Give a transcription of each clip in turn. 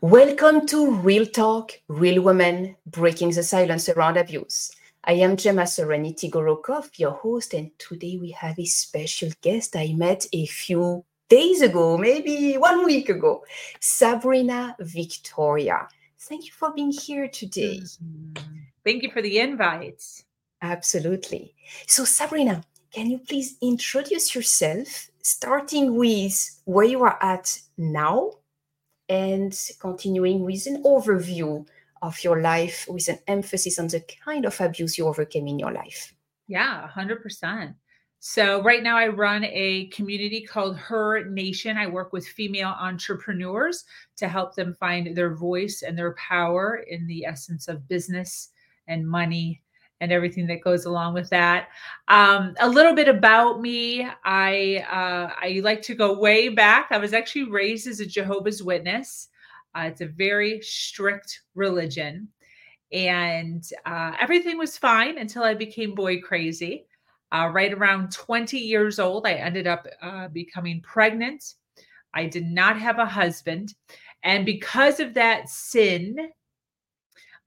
Welcome to Real Talk, Real Women, Breaking the Silence Around Abuse. I am Gemma Serenity Gorokov, your host, and today we have a special guest I met a few days ago, maybe one week ago, Sabrina Victoria. Thank you for being here today. Mm-hmm. Thank you for the invite. Absolutely. So, Sabrina, can you please introduce yourself, starting with where you are at now and continuing with an overview of your life with an emphasis on the kind of abuse you overcame in your life? Yeah, 100%. So, right now, I run a community called Her Nation. I work with female entrepreneurs to help them find their voice and their power in the essence of business and money and everything that goes along with that. Um, a little bit about me: I uh, I like to go way back. I was actually raised as a Jehovah's Witness. Uh, it's a very strict religion, and uh, everything was fine until I became boy crazy. Uh, right around 20 years old, I ended up uh, becoming pregnant. I did not have a husband. And because of that sin,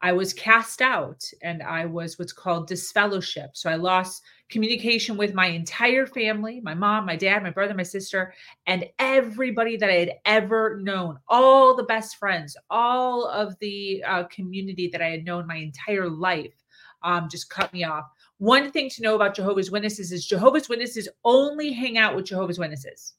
I was cast out and I was what's called disfellowship. So I lost communication with my entire family my mom, my dad, my brother, my sister, and everybody that I had ever known, all the best friends, all of the uh, community that I had known my entire life um, just cut me off. One thing to know about Jehovah's Witnesses is Jehovah's Witnesses only hang out with Jehovah's Witnesses.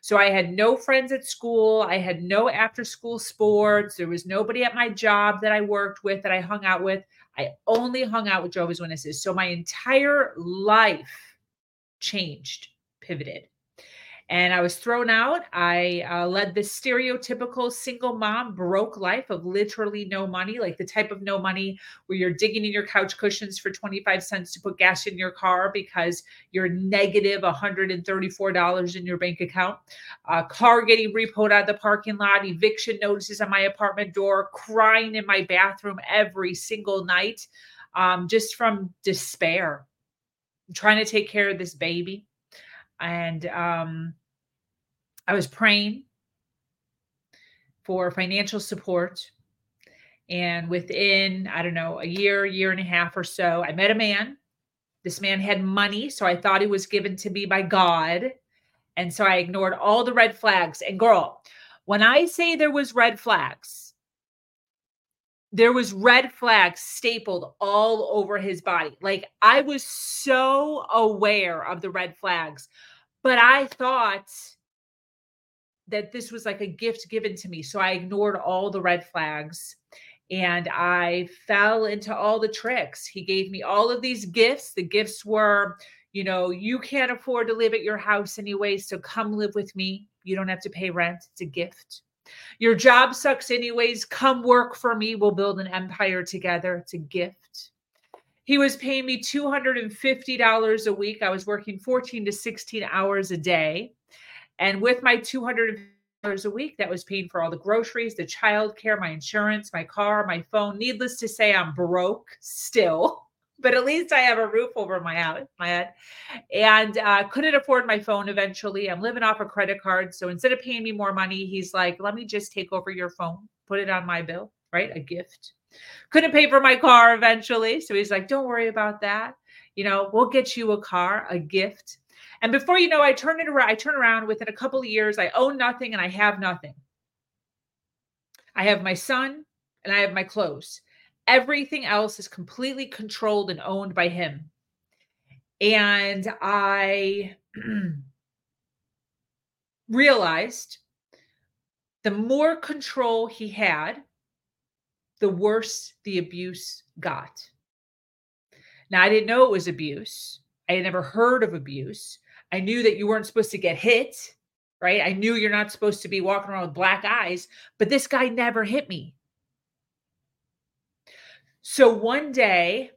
So I had no friends at school. I had no after school sports. There was nobody at my job that I worked with that I hung out with. I only hung out with Jehovah's Witnesses. So my entire life changed, pivoted and I was thrown out. I uh, led the stereotypical single mom broke life of literally no money, like the type of no money where you're digging in your couch cushions for 25 cents to put gas in your car because you're negative $134 in your bank account. Uh, car getting repoed out of the parking lot, eviction notices on my apartment door, crying in my bathroom every single night um, just from despair. I'm trying to take care of this baby and um, I was praying for financial support. And within, I don't know, a year, year and a half or so, I met a man. This man had money. So I thought he was given to me by God. And so I ignored all the red flags. And girl, when I say there was red flags, there was red flags stapled all over his body. Like I was so aware of the red flags, but I thought that this was like a gift given to me. So I ignored all the red flags and I fell into all the tricks. He gave me all of these gifts. The gifts were, you know, you can't afford to live at your house anyway, so come live with me. You don't have to pay rent. It's a gift. Your job sucks anyways. Come work for me. We'll build an empire together. It's a gift. He was paying me $250 a week. I was working 14 to 16 hours a day. And with my 200 dollars a week, that was paying for all the groceries, the child care, my insurance, my car, my phone. Needless to say, I'm broke still, but at least I have a roof over my head. My head, and uh, couldn't afford my phone. Eventually, I'm living off a credit card. So instead of paying me more money, he's like, "Let me just take over your phone, put it on my bill, right? A gift." Couldn't pay for my car eventually, so he's like, "Don't worry about that. You know, we'll get you a car, a gift." And before you know, I turn it around. I turn around within a couple of years. I own nothing and I have nothing. I have my son and I have my clothes. Everything else is completely controlled and owned by him. And I realized the more control he had, the worse the abuse got. Now, I didn't know it was abuse. I had never heard of abuse. I knew that you weren't supposed to get hit, right? I knew you're not supposed to be walking around with black eyes, but this guy never hit me. So one day,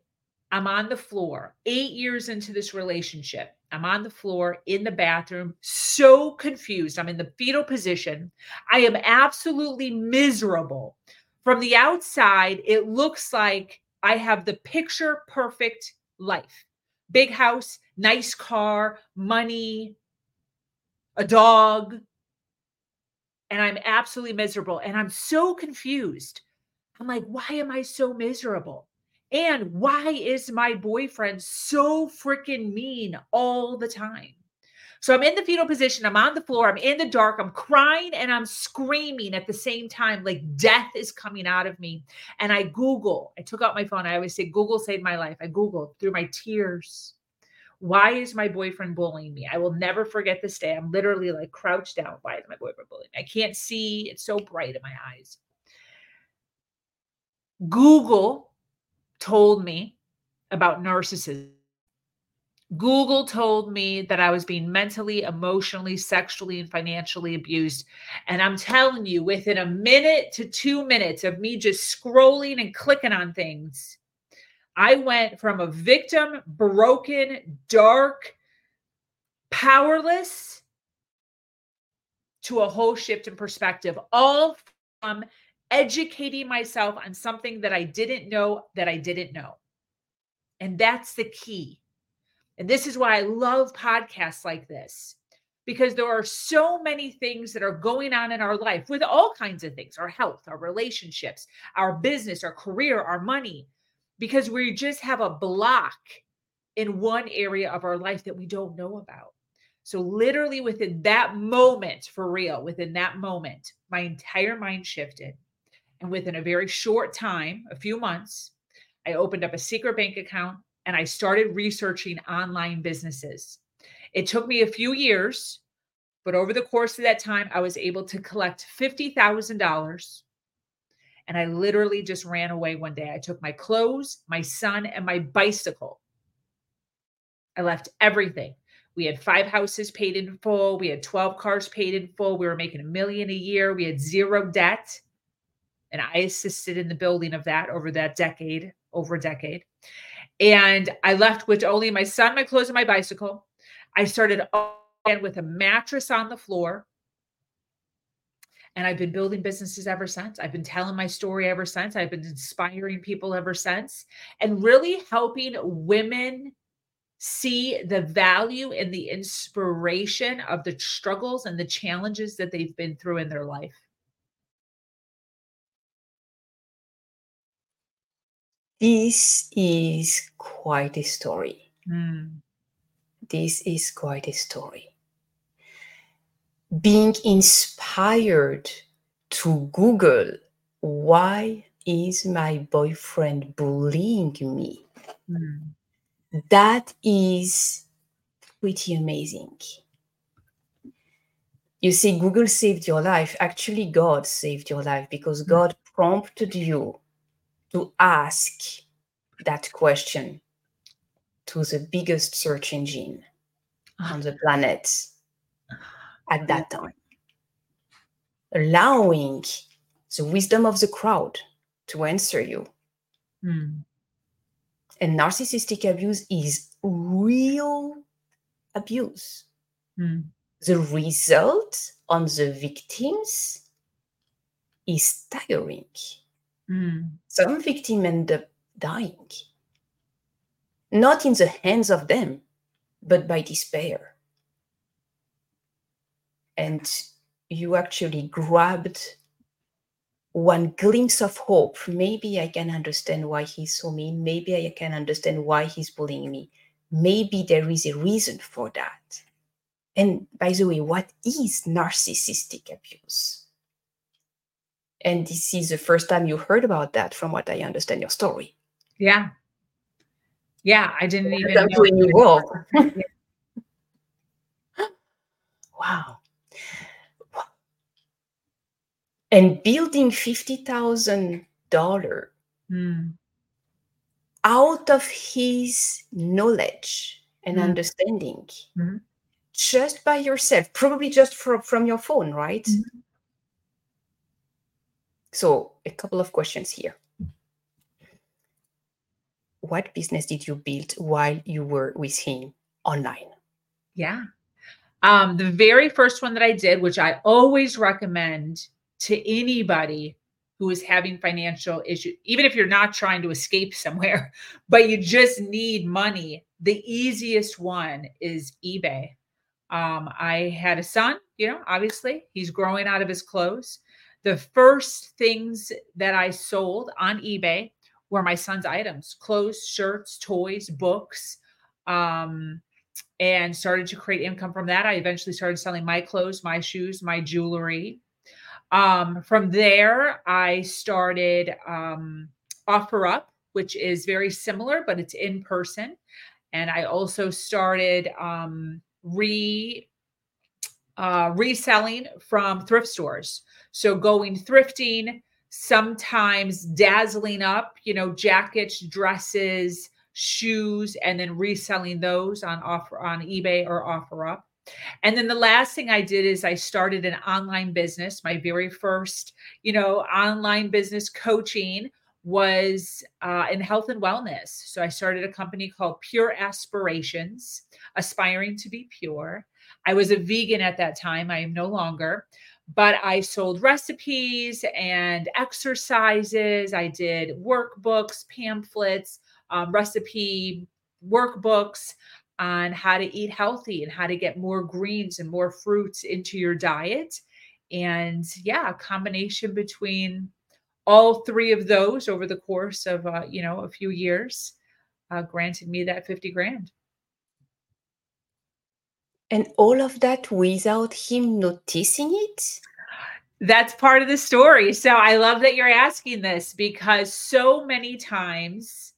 I'm on the floor, eight years into this relationship. I'm on the floor in the bathroom, so confused. I'm in the fetal position. I am absolutely miserable. From the outside, it looks like I have the picture perfect life big house, nice car, money, a dog. and I'm absolutely miserable and I'm so confused. I'm like, why am I so miserable? And why is my boyfriend so freaking mean all the time? So I'm in the fetal position. I'm on the floor. I'm in the dark. I'm crying and I'm screaming at the same time, like death is coming out of me. And I Google, I took out my phone. I always say, Google saved my life. I Google through my tears. Why is my boyfriend bullying me? I will never forget this day. I'm literally like crouched down. Why is my boyfriend bullying me? I can't see. It's so bright in my eyes. Google told me about narcissism Google told me that I was being mentally, emotionally, sexually, and financially abused. And I'm telling you, within a minute to two minutes of me just scrolling and clicking on things, I went from a victim, broken, dark, powerless to a whole shift in perspective, all from educating myself on something that I didn't know that I didn't know. And that's the key and this is why I love podcasts like this because there are so many things that are going on in our life with all kinds of things our health, our relationships, our business, our career, our money, because we just have a block in one area of our life that we don't know about. So, literally, within that moment, for real, within that moment, my entire mind shifted. And within a very short time, a few months, I opened up a secret bank account and I started researching online businesses. It took me a few years, but over the course of that time, I was able to collect $50,000. And I literally just ran away one day. I took my clothes, my son, and my bicycle. I left everything. We had five houses paid in full. We had 12 cars paid in full. We were making a million a year. We had zero debt. And I assisted in the building of that over that decade, over a decade. And I left with only my son, my clothes, and my bicycle. I started again with a mattress on the floor. And I've been building businesses ever since. I've been telling my story ever since. I've been inspiring people ever since and really helping women see the value and the inspiration of the struggles and the challenges that they've been through in their life. This is quite a story. Mm. This is quite a story. Being inspired to Google, why is my boyfriend bullying me? Mm. That is pretty amazing. You see, Google saved your life. Actually, God saved your life because God prompted you to ask that question to the biggest search engine on the planet at that time, allowing the wisdom of the crowd to answer you. Mm. And narcissistic abuse is real abuse. Mm. The result on the victims is staggering. Mm. Some victims end up dying, not in the hands of them, but by despair. And you actually grabbed one glimpse of hope. Maybe I can understand why he's so mean. Maybe I can understand why he's bullying me. Maybe there is a reason for that. And by the way, what is narcissistic abuse? And this is the first time you heard about that, from what I understand your story. Yeah. Yeah, I didn't even know. In your world. wow. And building fifty thousand dollar mm. out of his knowledge and Mm. understanding, Mhm. just by yourself, probably just from from your phone, right? Mhm. So, a couple of questions here. What business did you build while you were with him online? Yeah. Um, the very first one that I did, which I always recommend to anybody who is having financial issues, even if you're not trying to escape somewhere, but you just need money, the easiest one is eBay. Um, I had a son, you know, obviously he's growing out of his clothes. The first things that I sold on eBay were my son's items clothes, shirts, toys, books, um, and started to create income from that. I eventually started selling my clothes, my shoes, my jewelry. Um, from there, I started um, OfferUp, which is very similar, but it's in person. And I also started um, re uh, reselling from thrift stores. So going thrifting, sometimes dazzling up, you know, jackets, dresses, shoes, and then reselling those on offer on eBay or OfferUp. And then the last thing I did is I started an online business. My very first, you know, online business coaching was uh, in health and wellness. So I started a company called Pure Aspirations, aspiring to be pure. I was a vegan at that time. I am no longer, but I sold recipes and exercises. I did workbooks, pamphlets, um, recipe workbooks on how to eat healthy and how to get more greens and more fruits into your diet. And yeah, a combination between all three of those over the course of uh, you know a few years uh, granted me that 50 grand. And all of that without him noticing it? That's part of the story. So i love that you're asking this because so many times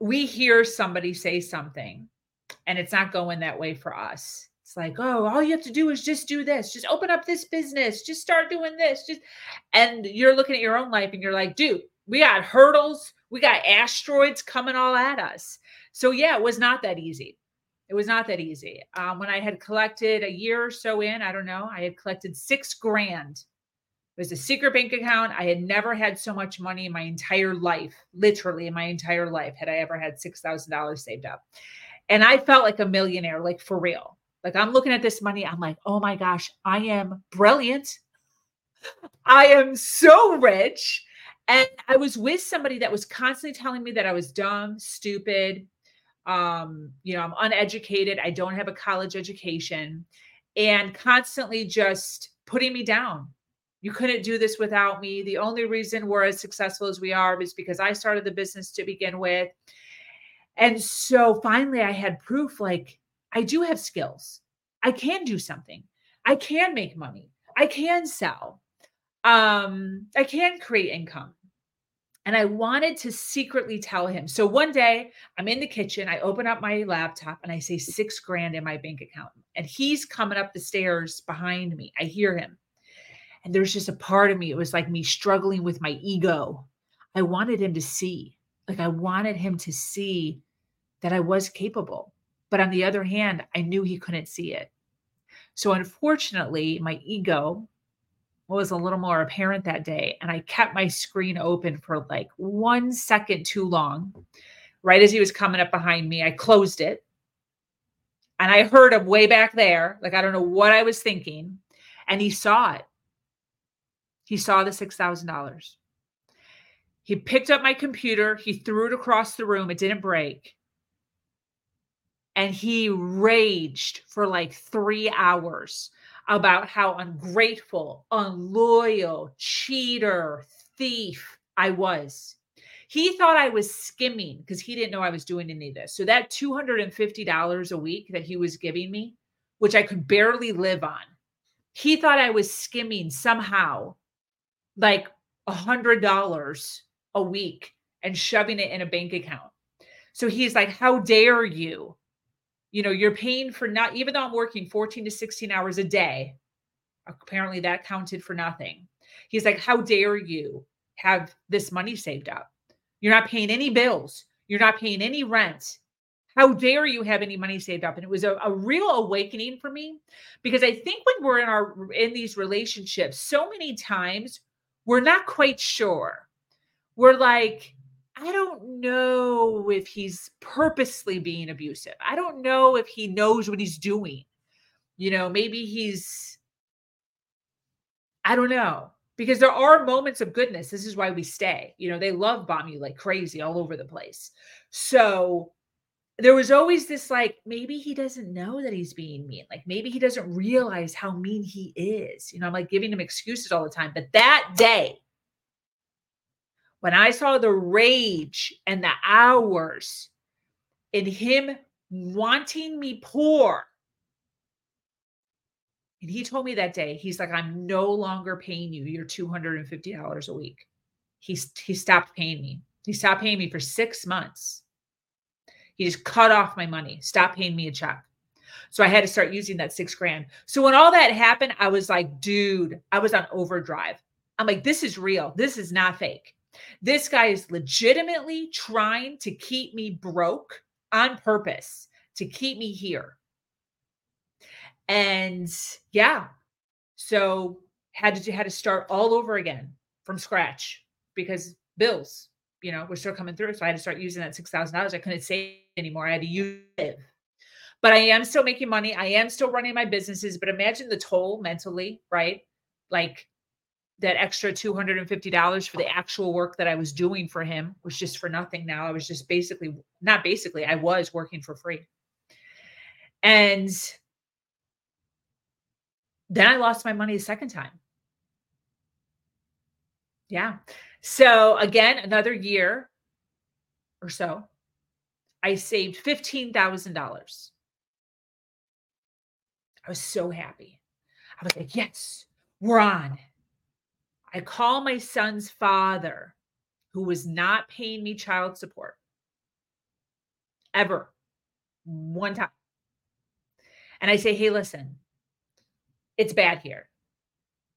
we hear somebody say something and it's not going that way for us it's like, oh, all you have to do is just do this, just open up this business, just start doing this, just and you're looking at your own life and you're like, dude, we got hurdles, we got asteroids coming all at us. So yeah, it was not that easy. It was not that easy. Um, when I had collected a year or so in, I don't know, I had collected six grand. It was a secret bank account. I had never had so much money in my entire life, literally in my entire life, had I ever had $6,000 saved up. And I felt like a millionaire, like for real. Like I'm looking at this money, I'm like, oh my gosh, I am brilliant. I am so rich. And I was with somebody that was constantly telling me that I was dumb, stupid, um, you know, I'm uneducated, I don't have a college education, and constantly just putting me down. You couldn't do this without me. The only reason we're as successful as we are is because I started the business to begin with. And so finally I had proof like I do have skills. I can do something. I can make money. I can sell. Um, I can create income. And I wanted to secretly tell him. So one day I'm in the kitchen, I open up my laptop and I say six grand in my bank account. And he's coming up the stairs behind me. I hear him. And there's just a part of me, it was like me struggling with my ego. I wanted him to see, like, I wanted him to see that I was capable. But on the other hand, I knew he couldn't see it. So unfortunately, my ego was a little more apparent that day. And I kept my screen open for like one second too long. Right as he was coming up behind me, I closed it. And I heard him way back there. Like, I don't know what I was thinking. And he saw it. He saw the $6,000. He picked up my computer, he threw it across the room. It didn't break and he raged for like three hours about how ungrateful, unloyal, cheater, thief I was. He thought I was skimming because he didn't know I was doing any of this. So that $250 a week that he was giving me, which I could barely live on, he thought I was skimming somehow like a hundred dollars a week and shoving it in a bank account. So he's like, How dare you you know, you're paying for not, even though I'm working 14 to 16 hours a day, apparently that counted for nothing. He's like, How dare you have this money saved up? You're not paying any bills, you're not paying any rent. How dare you have any money saved up? And it was a, a real awakening for me because I think when we're in our in these relationships, so many times we're not quite sure. We're like, I don't know if he's purposely being abusive. I don't know if he knows what he's doing. You know, maybe he's, I don't know, because there are moments of goodness. This is why we stay. You know, they love bomb you like crazy all over the place. So there was always this like maybe he doesn't know that he's being mean like maybe he doesn't realize how mean he is you know i'm like giving him excuses all the time but that day when i saw the rage and the hours in him wanting me poor and he told me that day he's like i'm no longer paying you your $250 a week. He's he stopped paying me. He stopped paying me for six months he just cut off my money, stopped paying me a check. So I had to start using that six grand. So when all that happened, I was like, dude, I was on overdrive. I'm like, this is real. This is not fake. This guy is legitimately trying to keep me broke on purpose to keep me here. And yeah, so had to had to start all over again from scratch because bills, you know, were still coming through. So I had to start using that six thousand dollars. I couldn't save anymore. I had to use it. But I am still making money. I am still running my businesses. But imagine the toll mentally, right? Like that extra $250 for the actual work that I was doing for him was just for nothing now. I was just basically, not basically, I was working for free. And then I lost my money a second time. Yeah. So again, another year or so, I saved $15,000. I was so happy. I was like, yes, we're on. I call my son's father, who was not paying me child support ever, one time. And I say, hey, listen, it's bad here.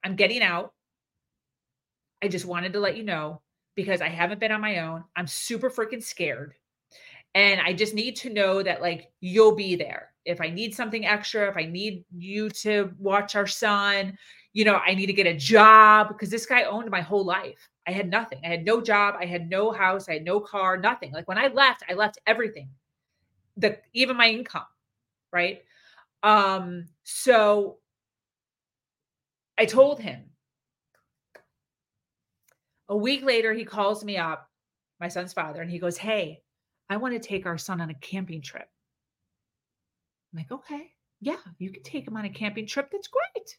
I'm getting out. I just wanted to let you know because I haven't been on my own. I'm super freaking scared. And I just need to know that like you'll be there. If I need something extra, if I need you to watch our son, you know, I need to get a job because this guy owned my whole life. I had nothing. I had no job, I had no house, I had no car, nothing. Like when I left, I left everything. The even my income, right? Um so I told him. A week later he calls me up, my son's father, and he goes, "Hey, I want to take our son on a camping trip. I'm like, okay, yeah, you can take him on a camping trip. That's great.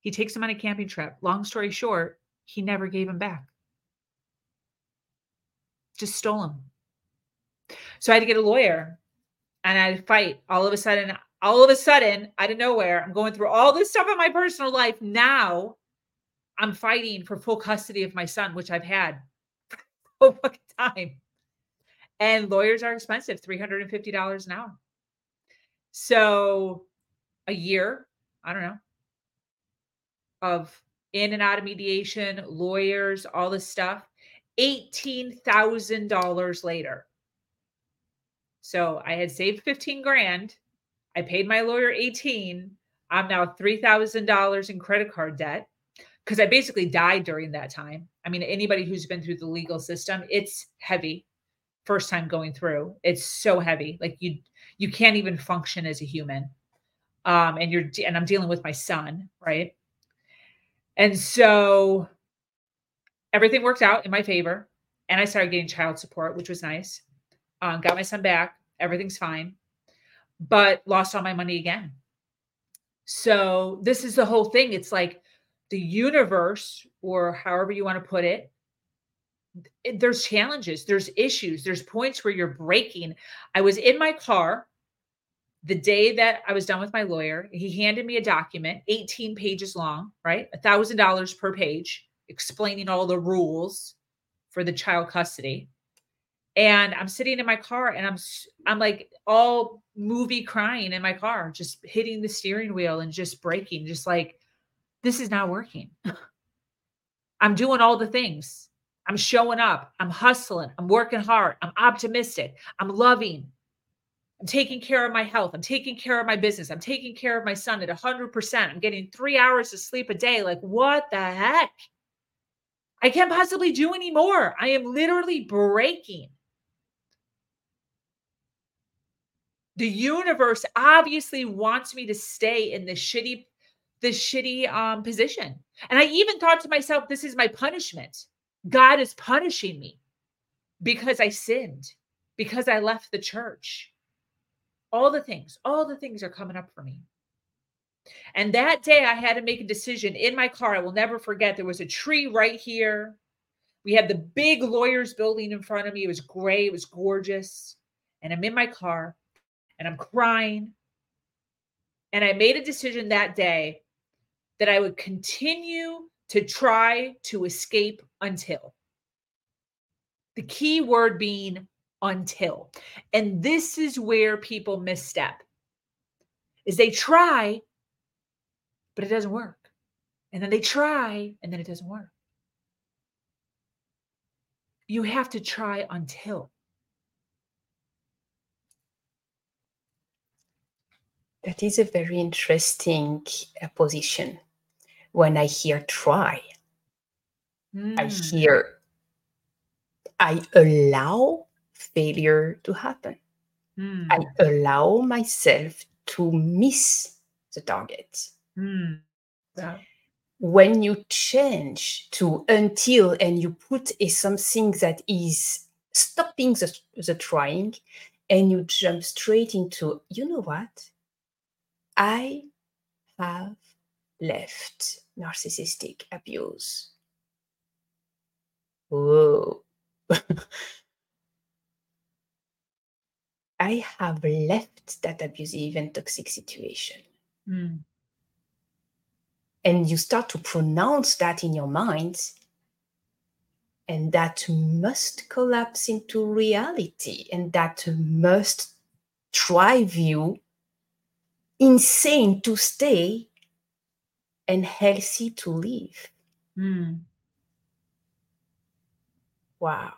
He takes him on a camping trip. Long story short, he never gave him back. Just stole him. So I had to get a lawyer and I fight. All of a sudden, all of a sudden, out of nowhere, I'm going through all this stuff in my personal life. Now I'm fighting for full custody of my son, which I've had for a fucking time. And lawyers are expensive, $350 an hour. So a year, I don't know, of in and out of mediation, lawyers, all this stuff, $18,000 later. So I had saved 15 grand. I paid my lawyer 18. I'm now $3,000 in credit card debt because I basically died during that time. I mean, anybody who's been through the legal system, it's heavy first time going through. It's so heavy. Like you you can't even function as a human. Um and you're and I'm dealing with my son, right? And so everything worked out in my favor and I started getting child support, which was nice. Um, got my son back. Everything's fine. But lost all my money again. So this is the whole thing. It's like the universe, or however you want to put it, there's challenges, there's issues, there's points where you're breaking. I was in my car the day that I was done with my lawyer. He handed me a document, 18 pages long, right? A thousand dollars per page, explaining all the rules for the child custody. And I'm sitting in my car and I'm I'm like all movie crying in my car, just hitting the steering wheel and just breaking, just like this is not working. I'm doing all the things I'm showing up. I'm hustling. I'm working hard. I'm optimistic. I'm loving. I'm taking care of my health. I'm taking care of my business. I'm taking care of my son at 100%. I'm getting three hours of sleep a day. Like, what the heck? I can't possibly do any more. I am literally breaking. The universe obviously wants me to stay in this shitty, this shitty um, position. And I even thought to myself, this is my punishment. God is punishing me because I sinned, because I left the church. All the things, all the things are coming up for me. And that day I had to make a decision in my car. I will never forget. There was a tree right here. We had the big lawyers building in front of me. It was gray, it was gorgeous. And I'm in my car and I'm crying. And I made a decision that day that I would continue to try to escape until. The key word being until. And this is where people misstep. Is they try but it doesn't work. And then they try and then it doesn't work. You have to try until. That is a very interesting uh, position. When I hear try, mm. I hmm. hear I allow failure to happen. Mm. I allow myself to miss the target. Mm. Yeah. When you change to until and you put a something that is stopping the, the trying and you jump straight into, you know what? I have left narcissistic abuse. Whoa. I have left that abusive and toxic situation. Mm and you start to pronounce that in your mind and that must collapse into reality and that must drive you insane to stay and healthy to live mm. wow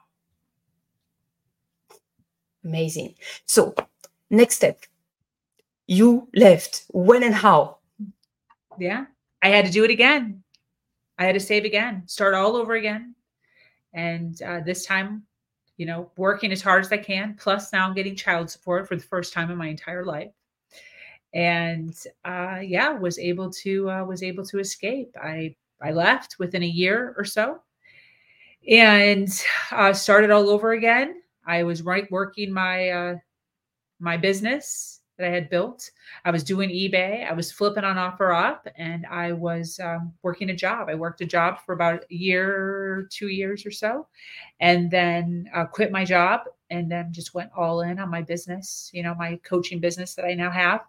amazing so next step you left when and how yeah I had to do it again. I had to save again, start all over again. And uh, this time, you know, working as hard as I can. Plus, now I'm getting child support for the first time in my entire life. And uh, yeah, was able to uh, was able to escape. I I left within a year or so, and uh, started all over again. I was right working my uh, my business that I had built. I was doing eBay. I was flipping on OfferUp, and I was um, working a job. I worked a job for about a year, two years or so, and then uh, quit my job, and then just went all in on my business. You know, my coaching business that I now have,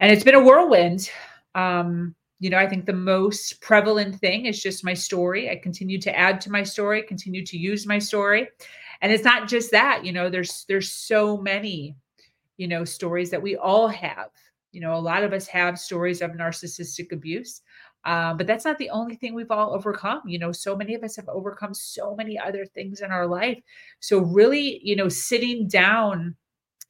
and it's been a whirlwind. Um, you know, I think the most prevalent thing is just my story. I continue to add to my story, continue to use my story. And it's not just that, you know, there's there's so many you know, stories that we all have. You know, a lot of us have stories of narcissistic abuse. Uh, but that's not the only thing we've all overcome. You know, so many of us have overcome so many other things in our life. So, really, you know, sitting down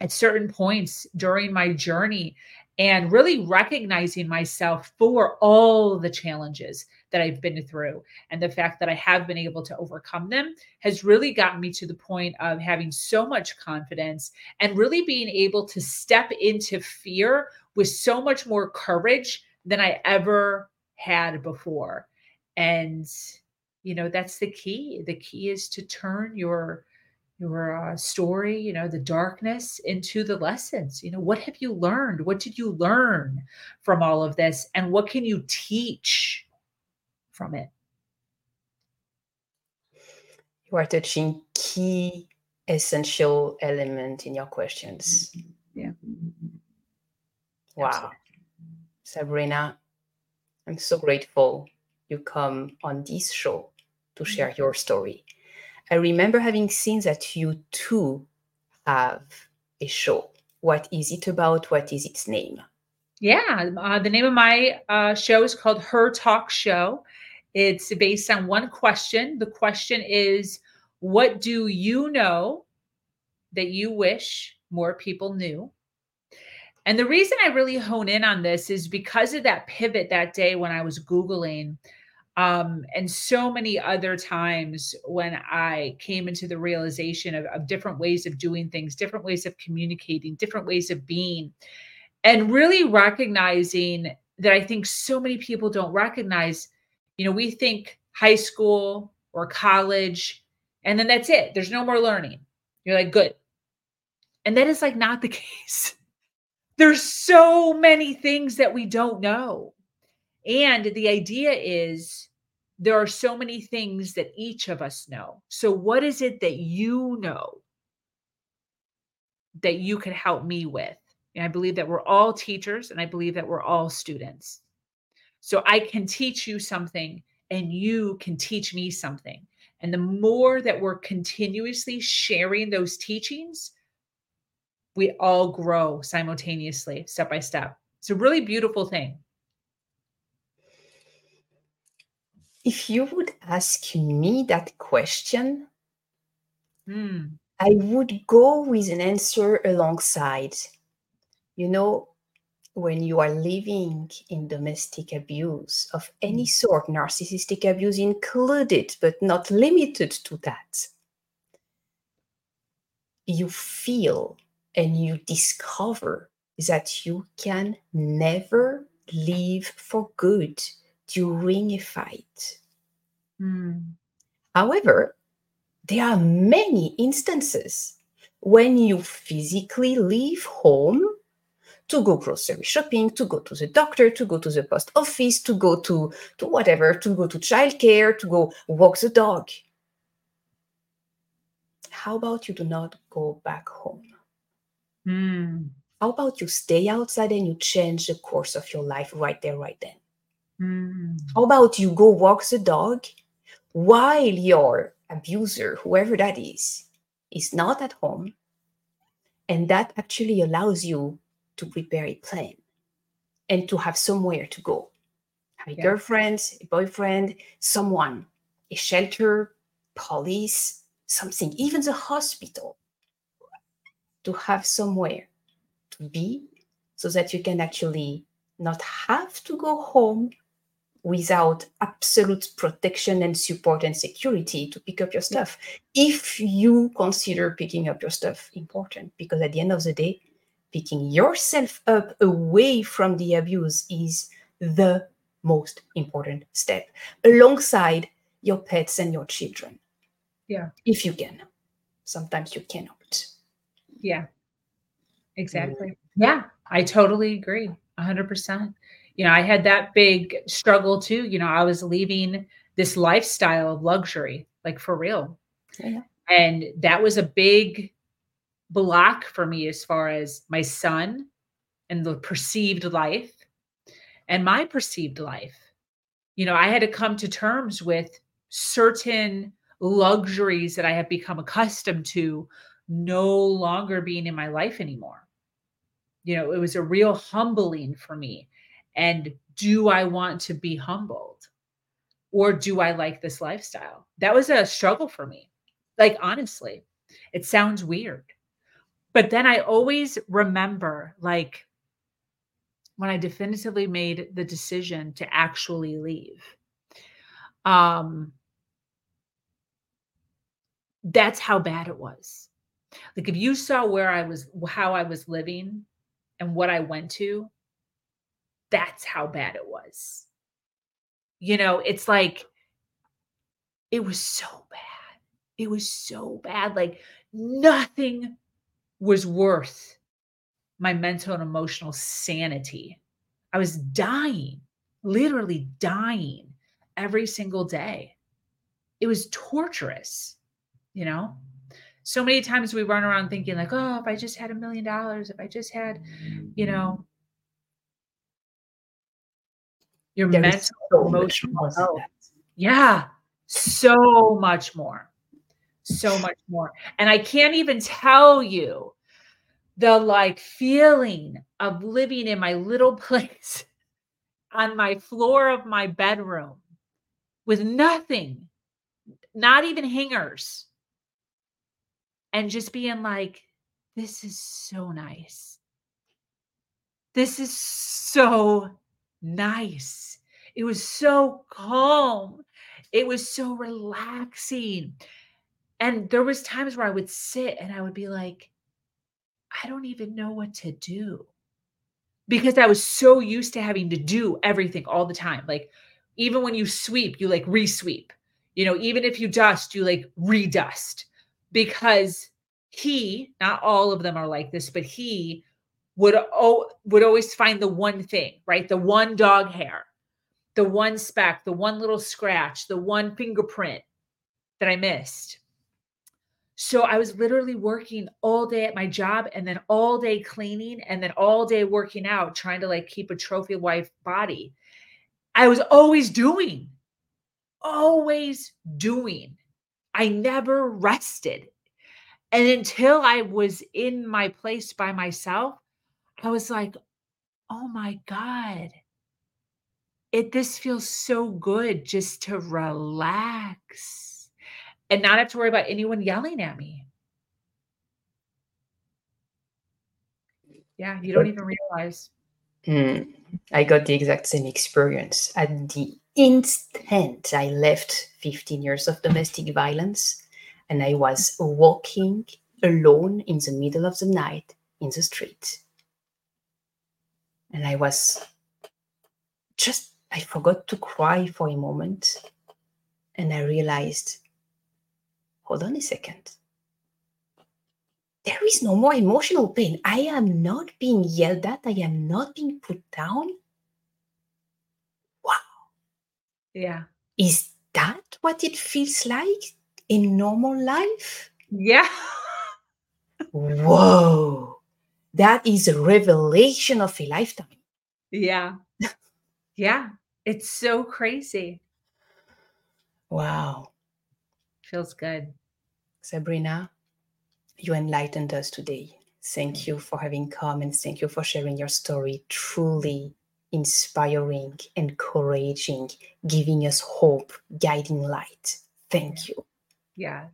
at certain points during my journey and really recognizing myself for all the challenges that I've been through and the fact that I have been able to overcome them has really gotten me to the point of having so much confidence and really being able to step into fear with so much more courage than I ever had before. And you know, that's the key. The key is to turn your your uh, story, you know, the darkness into the lessons. You know, what have you learned? What did you learn from all of this? And what can you teach from it? You are touching key essential element in your questions. Yeah. Wow. Absolutely. Sabrina, I'm so grateful you come on this show to share your story I remember having seen that you too have a show. What is it about? What is its name? Yeah, uh, the name of my uh, show is called Her Talk Show. It's based on one question. The question is What do you know that you wish more people knew? And the reason I really hone in on this is because of that pivot that day when I was Googling um, and so many other times when I came into the realization of, of different ways of doing things, different ways of communicating, different ways of being, and really recognizing that I think so many people don't recognize. You know, we think high school or college, and then that's it. There's no more learning. You're like, good, And that is like not the case. There's so many things that we don't know. And the idea is there are so many things that each of us know. So, what is it that you know that you can help me with? And I believe that we're all teachers and I believe that we're all students. So, I can teach you something and you can teach me something. And the more that we're continuously sharing those teachings, we all grow simultaneously, step by step. It's a really beautiful thing. If you would ask me that question, mm. I would go with an answer alongside. You know, when you are living in domestic abuse of any mm. sort, narcissistic abuse included, but not limited to that, you feel and you discover that you can never leave for good during a fight. Mm. However, there are many instances when you physically leave home to go grocery shopping, to go to the doctor, to go to the post office, to go to, to whatever, to go to childcare, to go walk the dog. How about you do not go back home? Mm. How about you stay outside and you change the course of your life right there, right then? Mm. How about you go walk the dog while your abuser, whoever that is, is not at home? And that actually allows you to prepare a plan and to have somewhere to go. Have a yeah. girlfriend, a boyfriend, someone, a shelter, police, something, even the hospital, to have somewhere to be so that you can actually not have to go home without absolute protection and support and security to pick up your stuff if you consider picking up your stuff important because at the end of the day picking yourself up away from the abuse is the most important step alongside your pets and your children yeah if you can sometimes you cannot yeah exactly mm-hmm. yeah i totally agree 100% you know, I had that big struggle too. You know, I was leaving this lifestyle of luxury, like for real. Yeah. And that was a big block for me as far as my son and the perceived life and my perceived life. You know, I had to come to terms with certain luxuries that I have become accustomed to no longer being in my life anymore. You know, it was a real humbling for me and do I want to be humbled? Or do I like this lifestyle? That was a struggle for me. Like, honestly, it sounds weird. But then I always remember, like, when I definitively made the decision to actually leave. Um, that's how bad it was. Like, if you saw where I was, how I was living and what I went to, that's how bad it was. You know, it's like it was so bad. It was so bad. Like nothing was worth my mental and emotional sanity. I was dying, literally dying every single day. It was torturous, you know? So many times we run around thinking, like, oh, if I just had a million dollars, if I just had, you know, your there mental, so emotional health. Yeah, so much more. So much more. And I can't even tell you the like feeling of living in my little place on my floor of my bedroom with nothing, not even hangers, and just being like, this is so nice. This is so nice. It was so calm. It was so relaxing. And there was times where I would sit and I would be like, I don't even know what to do. Because I was so used to having to do everything all the time. Like even when you sweep, you like resweep. You know, even if you dust, you like redust because he, not all of them are like this, but he would oh, would always find the one thing, right? The one dog hair, the one speck, the one little scratch, the one fingerprint that I missed. So I was literally working all day at my job and then all day cleaning and then all day working out, trying to like keep a trophy wife body. I was always doing, always doing. I never rested. And until I was in my place by myself, I was like, oh my God. It this feels so good just to relax and not have to worry about anyone yelling at me. Yeah, you don't even realize. Mm, I got the exact same experience. At the instant I left 15 years of domestic violence, and I was walking alone in the middle of the night in the street. And I was just, I forgot to cry for a moment. And I realized, hold on a second. There is no more emotional pain. I am not being yelled at. I am not being put down. Wow. Yeah. Is that what it feels like in normal life? Yeah. Whoa, that is a revelation of a lifetime. Yeah. yeah. It's so crazy. Wow. Feels good. Sabrina, you enlightened us today. Thank you for having come and thank you for sharing your story. Truly inspiring, encouraging, giving us hope, guiding light. Thank you. Yes.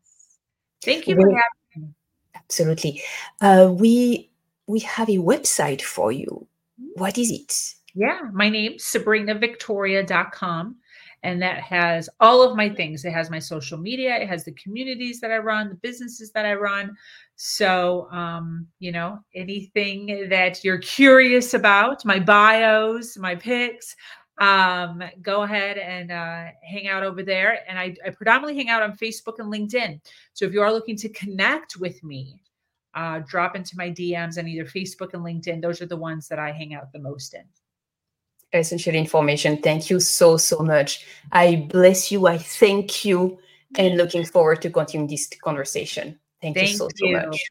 Thank you for having me. Absolutely. Uh, we we have a website for you. What is it? Yeah, my name sabrinavictoria.com and that has all of my things. It has my social media, it has the communities that I run, the businesses that I run. So, um, you know, anything that you're curious about, my bios, my pics, um, go ahead and uh, hang out over there. And I, I, predominantly hang out on Facebook and LinkedIn. So if you are looking to connect with me, uh, drop into my DMs on either Facebook and LinkedIn. Those are the ones that I hang out the most in. Essential information. Thank you so, so much. I bless you. I thank you and looking forward to continuing this conversation. Thank, thank you so, you. so much.